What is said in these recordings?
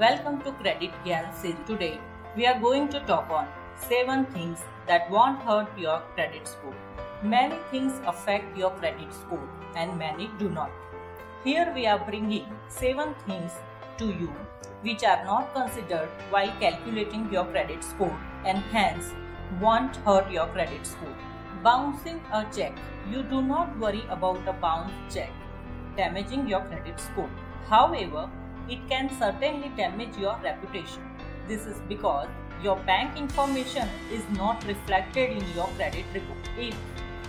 Welcome to Credit series. Today, we are going to talk on 7 things that won't hurt your credit score. Many things affect your credit score and many do not. Here we are bringing 7 things to you which are not considered while calculating your credit score and hence won't hurt your credit score. Bouncing a check. You do not worry about a bounced check damaging your credit score. However, it can certainly damage your reputation. This is because your bank information is not reflected in your credit report. If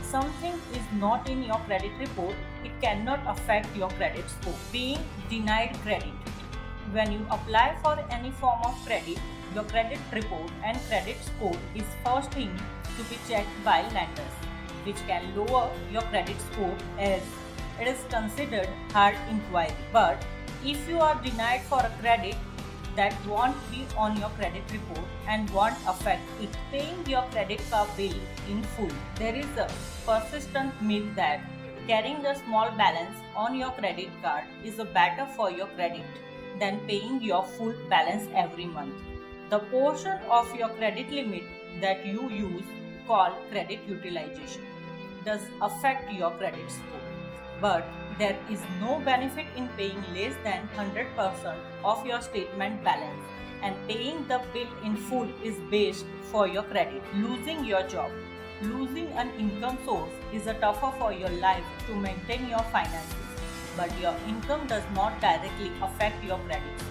something is not in your credit report, it cannot affect your credit score. Being denied credit. When you apply for any form of credit, your credit report and credit score is first thing to be checked by lenders, which can lower your credit score as it is considered hard inquiry. But if you are denied for a credit, that won't be on your credit report and won't affect it. Paying your credit card bill in full. There is a persistent myth that carrying a small balance on your credit card is better for your credit than paying your full balance every month. The portion of your credit limit that you use called credit utilization does affect your credit score but there is no benefit in paying less than 100% of your statement balance and paying the bill in full is based for your credit. Losing your job. Losing an income source is a tougher for your life to maintain your finances, but your income does not directly affect your credit.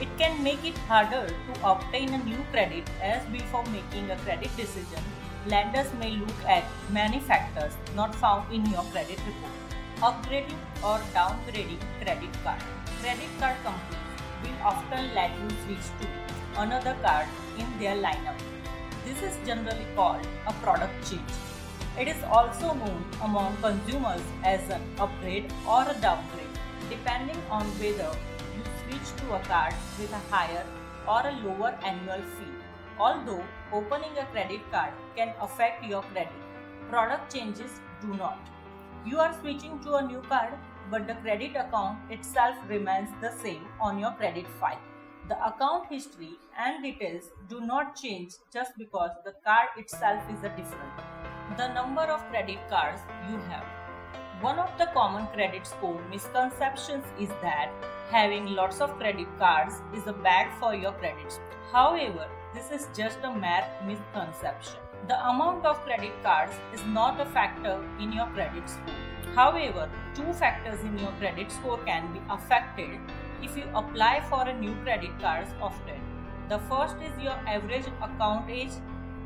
It can make it harder to obtain a new credit as before making a credit decision, lenders may look at many factors not found in your credit report upgrading or downgrading credit card. Credit card companies will often let you switch to another card in their lineup. This is generally called a product change. It is also known among consumers as an upgrade or a downgrade, depending on whether you switch to a card with a higher or a lower annual fee. Although opening a credit card can affect your credit, product changes do not. You are switching to a new card, but the credit account itself remains the same on your credit file. The account history and details do not change just because the card itself is a different. The number of credit cards you have. One of the common credit score misconceptions is that having lots of credit cards is a bad for your credit score. However, this is just a mere misconception. The amount of credit cards is not a factor in your credit score. However, two factors in your credit score can be affected if you apply for a new credit cards often. The first is your average account age.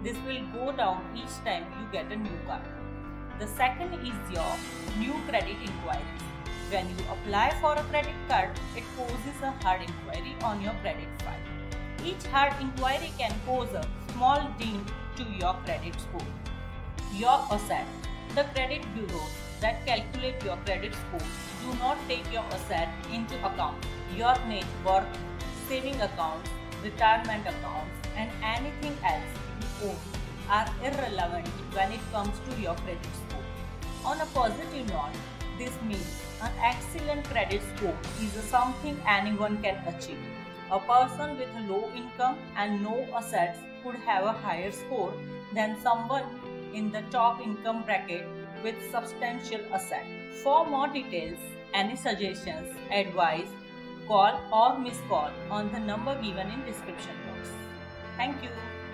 This will go down each time you get a new card. The second is your new credit inquiries. When you apply for a credit card, it poses a hard inquiry on your credit file. Each hard inquiry can cause a small dent to your credit score. Your asset. The credit bureaus that calculate your credit score do not take your asset into account. Your net worth, saving accounts, retirement accounts, and anything else you own are irrelevant when it comes to your credit score. On a positive note, this means an excellent credit score is something anyone can achieve. A person with low income and no assets could have a higher score than someone in the top income bracket with substantial asset. For more details, any suggestions, advice, call or miss call on the number given in description box. Thank you.